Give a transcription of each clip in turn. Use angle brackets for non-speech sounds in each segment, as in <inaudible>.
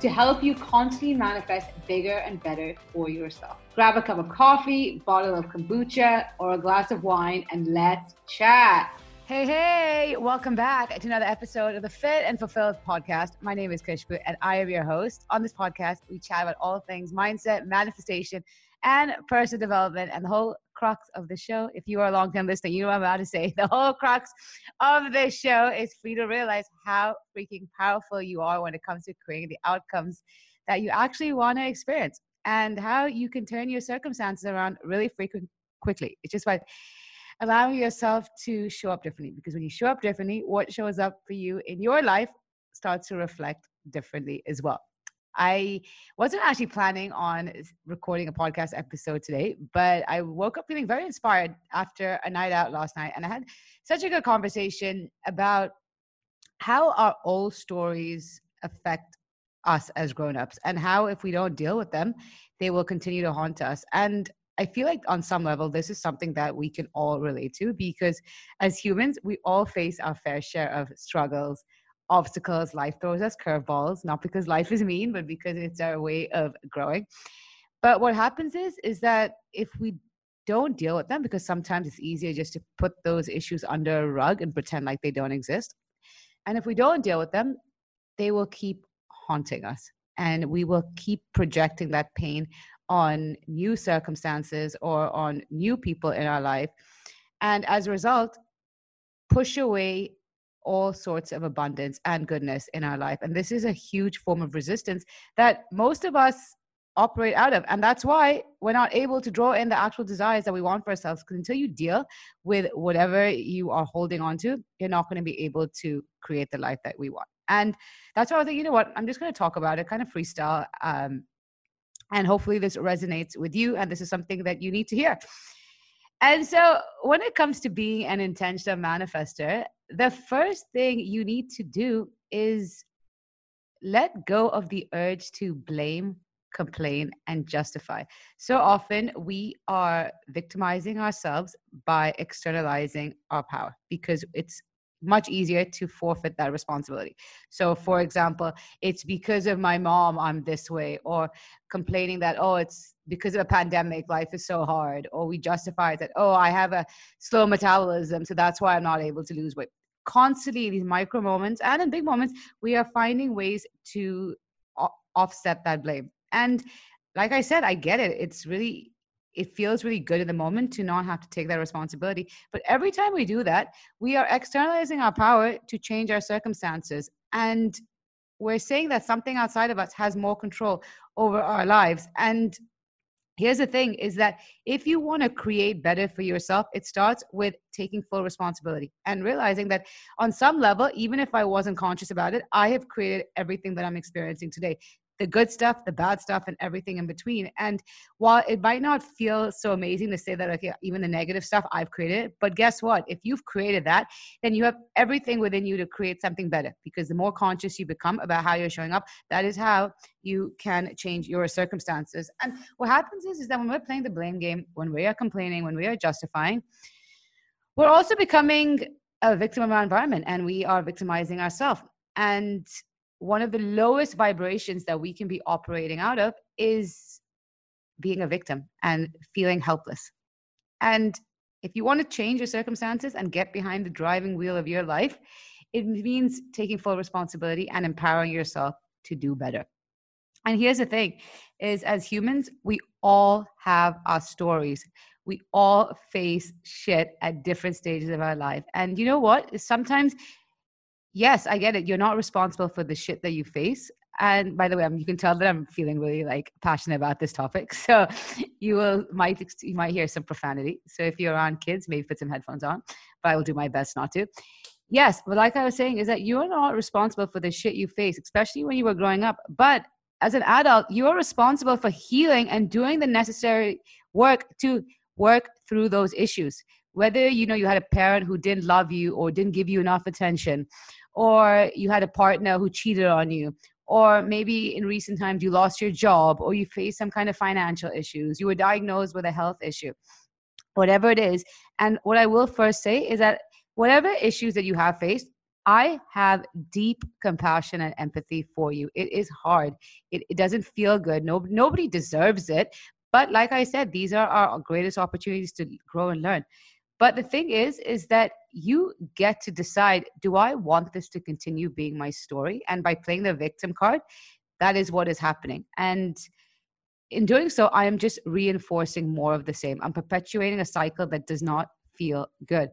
to help you constantly manifest bigger and better for yourself. Grab a cup of coffee, bottle of kombucha, or a glass of wine, and let's chat. Hey, hey, welcome back to another episode of the Fit and Fulfilled podcast. My name is Khushbu, and I am your host. On this podcast, we chat about all things mindset, manifestation, and personal development, and the whole crux of the show. If you are a long term listener, you know I'm about to say. <laughs> The whole crux of the show is for you to realize how freaking powerful you are when it comes to creating the outcomes that you actually want to experience and how you can turn your circumstances around really frequent quickly. It's just like allowing yourself to show up differently because when you show up differently, what shows up for you in your life starts to reflect differently as well. I wasn't actually planning on uh, recording a podcast episode today, but I woke up feeling very inspired after a night out last night. And I had such a good conversation about how our old stories affect us as grown-ups and how if we don't deal with them they will continue to haunt us and I feel like on some level, this is something that we can all relate to because as humans, we all face our fair share of struggles, obstacles. Life throws us curveballs, not because life is mean, but because it's our way of growing. But what happens is, is that if we don't deal with them, because sometimes it's easier just to put those issues under a rug and pretend like they don't exist. And if we don't deal with them, they will keep haunting us and we will keep projecting that pain on new circumstances or on new people in our life. And as a result, push away all sorts of abundance and goodness in our life. And this is a huge form of resistance that most of us operate out of. And that's why we're not able to draw in the actual desires that we want for ourselves. Because until you deal with whatever you are holding on to, you're not going to be able to create the life that we want. And that's why I was like, you know what? I'm just going to talk about it, kind of freestyle. Um, and hopefully this resonates with you and this is something that you need to hear. And so when it comes to being an intentional manifester, the first thing you need to do is let go of the urge to blame, complain, and justify. So often we are victimizing ourselves by externalizing our power because it's much easier to forfeit that responsibility. So, for example, it's because of my mom I'm this way, or complaining that, oh, it's because of a pandemic, life is so hard, or we justify that, oh, I have a slow metabolism, so that's why I'm not able to lose weight. Constantly, these micro moments and in big moments, we are finding ways to offset that blame. And like I said, I get it. It's really it feels really good in the moment to not have to take that responsibility. But every time we do that, we are externalizing our power to change our circumstances. And we're saying that something outside of us has more control over our lives. And here's the thing is that if you want to create better for yourself it starts with taking full responsibility and realizing that on some level even if i wasn't conscious about it i have created everything that i'm experiencing today the good stuff, the bad stuff, and everything in between. And while it might not feel so amazing to say that, okay, even the negative stuff I've created, but guess what? If you've created that, then you have everything within you to create something better because the more conscious you become about how you're showing up, that is how you can change your circumstances. And what happens is, is that when we're playing the blame game, when we are complaining, when we are justifying, we're also becoming a victim of our environment and we are victimizing ourselves. And one of the lowest vibrations that we can be operating out of is being a victim and feeling helpless. And if you want to change your circumstances and get behind the driving wheel of your life, it means taking full responsibility and empowering yourself to do better. And here's the thing is as humans, we all have our stories. We all face shit at different stages of our life. And you know what? Sometimes yes, I get it. You're not responsible for the shit that you face. And by the way, you can tell that I'm feeling really like passionate about this topic. <laughs> So you will might you might hear some profanity. So if you're around kids, maybe put some headphones on. But I will do my best not to. Yes, but like I was saying, is that you are not responsible for the shit you face, especially when you were growing up. But as an adult, you're responsible for healing and doing the necessary work to work through those issues. Whether you know you had a parent who didn't love you or didn't give you enough attention, or you had a partner who cheated on you, or maybe in recent times you lost your job or you faced some kind of financial issues, you were diagnosed with a health issue, whatever it is. And what I will first say is that whatever issues that you have faced, I have deep compassion and empathy for you. It is hard. It, it doesn't feel good. No, nobody deserves it. But like I said, these are our greatest opportunities to grow and learn. But the thing is, is that you get to decide do I want this to continue being my story? And by playing the victim card, that is what is happening. And in doing so, I am just reinforcing more of the same. I'm perpetuating a cycle that does not feel good.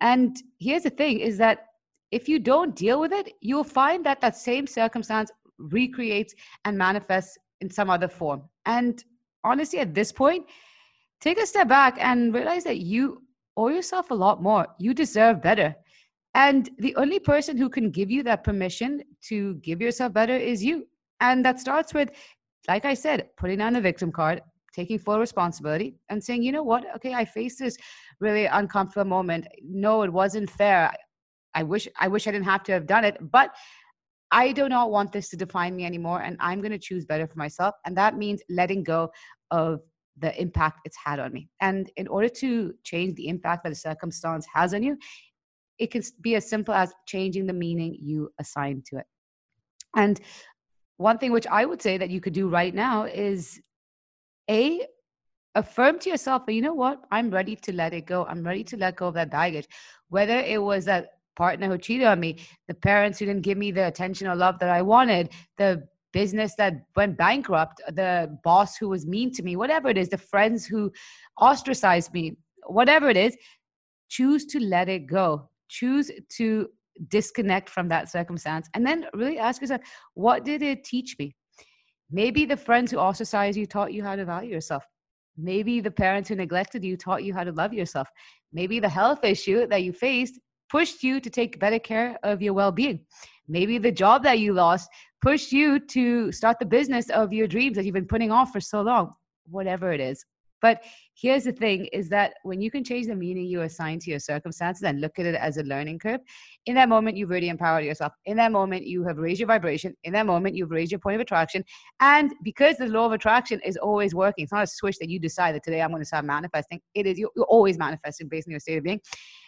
And here's the thing is that if you don't deal with it, you'll find that that same circumstance recreates and manifests in some other form. And honestly, at this point, take a step back and realize that you owe yourself a lot more. You deserve better. And the only person who can give you that permission to give yourself better is you. And that starts with, like I said, putting down the victim card, taking full responsibility, and saying, you know what? Okay, I faced this really uncomfortable moment. No, it wasn't fair. I wish I wish I didn't have to have done it, but I do not want this to define me anymore, and I'm going to choose better for myself. And that means letting go of the impact it's had on me. And in order to change the impact that a circumstance has on you, it can be as simple as changing the meaning you assign to it. And one thing which I would say that you could do right now is a affirm to yourself that you know what i'm ready to let it go i'm ready to let go of that baggage whether it was that partner who cheated on me, the parents who didn't give me the attention or love that I wanted, the business that went bankrupt, the boss who was mean to me, whatever it is, the friends who ostracized me, whatever it is, choose to let it go. Choose to disconnect from that circumstance and then really ask yourself, what did it teach me? Maybe the friends who ostracized you taught you how to value yourself. Maybe the parents who neglected you taught you how to love yourself. Maybe the health issue that you faced pushed you to take better care of your well-being maybe the job that you lost pushed you to start the business of your dreams that you've been putting off for so long whatever it is but here's the thing is that when you can change the meaning you assign to your circumstances and look at it as a learning curve, in that moment, you've really empowered yourself. In that moment, you have raised your vibration. In that moment, you've raised your point of attraction. And because the law of attraction is always working, it's not a switch that you decide that today I'm going to start manifesting. It is, you're always manifesting based on your state of being.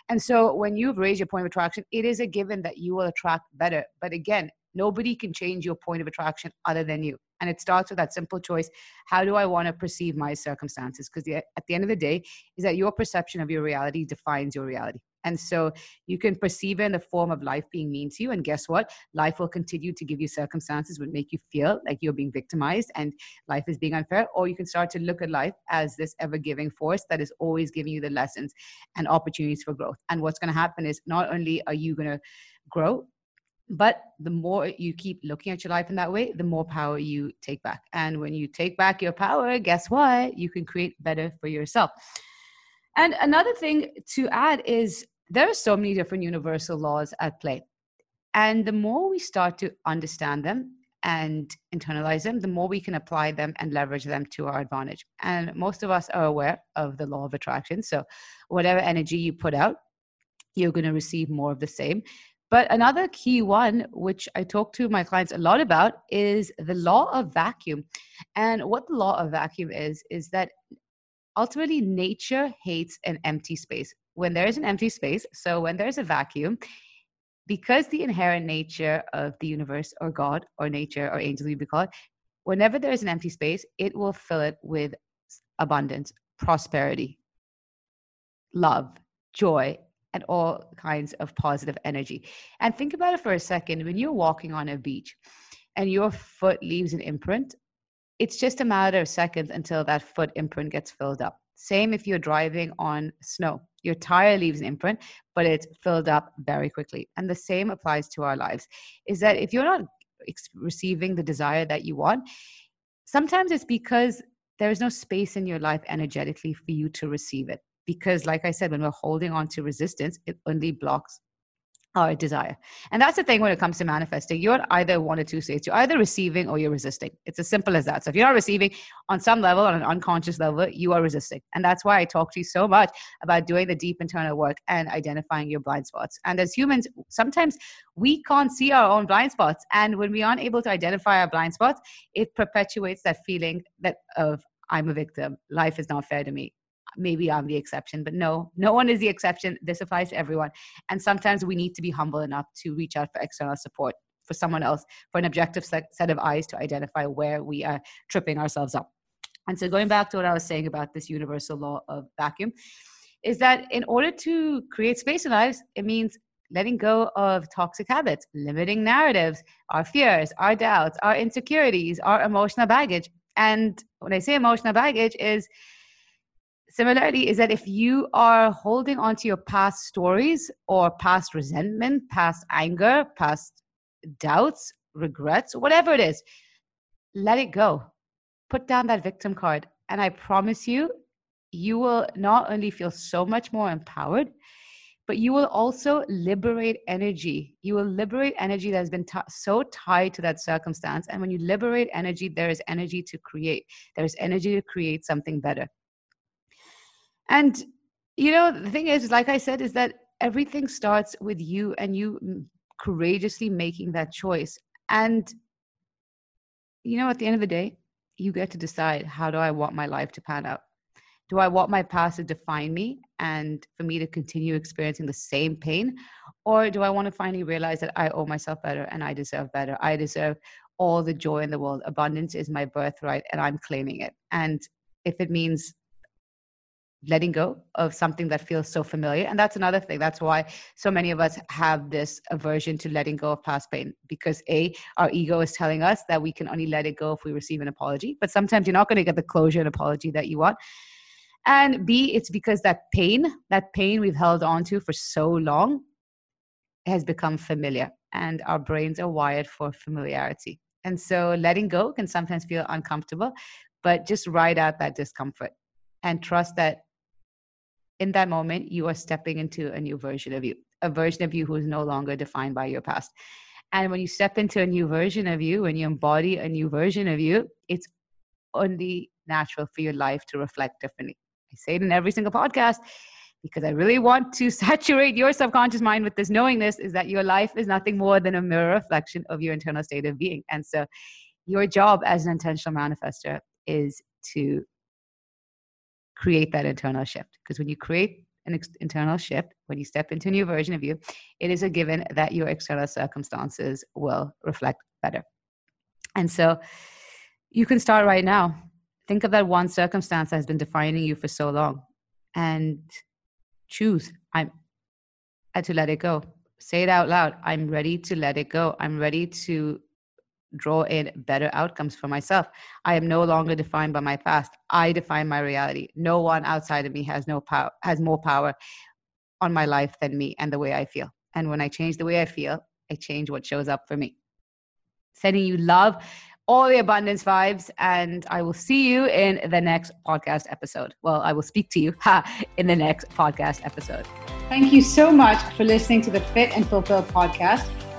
And so when you've raised your point of attraction, it is a given that you will attract better. But again, nobody can change your point of attraction other than you. And it starts with that simple choice how do I want to perceive my circumstances? Because at the end of the day, is that your perception of your reality defines your reality. And so you can perceive it in the form of life being mean to you. And guess what? Life will continue to give you circumstances that make you feel like you're being victimized and life is being unfair. Or you can start to look at life as this ever giving force that is always giving you the lessons and opportunities for growth. And what's going to happen is not only are you going to grow, but the more you keep looking at your life in that way the more power you take back. And when you take back your power guess what? You can create better for yourself. And another thing to add is there are so many different universal laws at play. And the more we start to understand them and internalize them the more we can apply them and leverage them to our advantage. And most of us are aware of the law of attraction. So whatever energy you put out you're going to receive more of the same but another key one, which I talk to my clients a lot about, is the law of vacuum. And what the law of vacuum is, is that ultimately nature hates an empty space. When there is an empty space, so when there's a vacuum, because the inherent nature of the universe or God or nature or angels, we be called, whenever there is an empty space, it will fill it with abundance, prosperity, love, joy, and all kinds of positive energy. And think about it for a second when you're walking on a beach and your foot leaves an imprint, it's just a matter of seconds until that foot imprint gets filled up. Same if you're driving on snow. Your tire leaves an imprint, but it's filled up very quickly. And the same applies to our lives is that if you're not receiving the desire that you want, sometimes it's because there is no space in your life energetically for you to receive it because like i said when we're holding on to resistance it only blocks our desire. And that's the thing when it comes to manifesting. You're either one or two states. You're either receiving or you're resisting. It's as simple as that. So if you're not receiving on some level, on an unconscious level, you are resisting. And that's why I talk to you so much about doing the deep internal work and identifying your blind spots. And as humans, sometimes we can't see our own blind spots. And when we aren't able to identify our blind spots, it perpetuates that feeling that of I'm a victim. Life is not fair to me maybe I'm the exception, but no, no one is the exception. This applies to everyone. And sometimes we need to be humble enough to reach out for external support for someone else, for an objective set, of eyes to identify where we are tripping ourselves up. And so, going back to what I was saying about this universal law of vacuum, is that in order to create space in lives, it means letting go of toxic habits, limiting narratives, our fears, our doubts, our insecurities, our emotional baggage. And when I say emotional baggage, is similarity is that if you are holding on to your past stories or past resentment, past anger, past doubts, regrets, whatever it is, let it go. Put down that victim card. And I promise you, you will not only feel so much more empowered, but you will also liberate energy. You will liberate energy that has been t- so tied to that circumstance. And when you liberate energy, there is energy to create. There is energy to create something better. And, you know, the thing is, like I said, is that everything starts with you and you mm, courageously making that choice. And, you know, at the end of the day, you get to decide how do I want my life to pan out? Do I want my past to define me and for me to continue experiencing the same pain? Or do I want to finally realize that I owe myself better and I deserve better? I deserve all the joy in the world. Abundance is my birthright and I'm claiming it. And if it means letting go of something that feels so familiar. And that's another thing. That's why so many of us have this aversion to letting go of past pain because A, our ego is telling us that we can only let it go if we receive an apology. But sometimes you're not going to get the closure and apology that you want. And B, it's because that pain, that pain we've held on to for so long has become familiar. And our brains are wired for familiarity. And so letting go can sometimes feel uncomfortable, but just ride out that discomfort and trust that in that moment, you are stepping into a new version of you, a version of you who is no longer defined by your past. And when you step into a new version of you, when you embody a new version of you, it's only natural for your life to reflect differently. I say it in every single podcast because I really want to <laughs> saturate your subconscious mind with this knowingness is that your life is nothing more than a mirror reflection of your internal state of being. And so your job as an intentional manifester is to create that internal shift. Because when you create an ex- internal shift, when you step into a new version of you, it is a given that your external circumstances will reflect better. And so you can start right now. Think of that one circumstance that has been defining you for so long and choose. I'm to let it go. Say it out loud. I'm ready to let it go. I'm ready to draw in better outcomes for myself. I am no longer defined by my past. I define my reality. No one outside of me has no power has more power on my life than me and the way I feel. And when I change the way I feel, I change what shows up for me. Sending you love, all the abundance vibes, and I will see you in the next podcast episode. Well, I will speak to you ha, in the next podcast episode. Thank you so much for listening to the Fit and Fulfill podcast.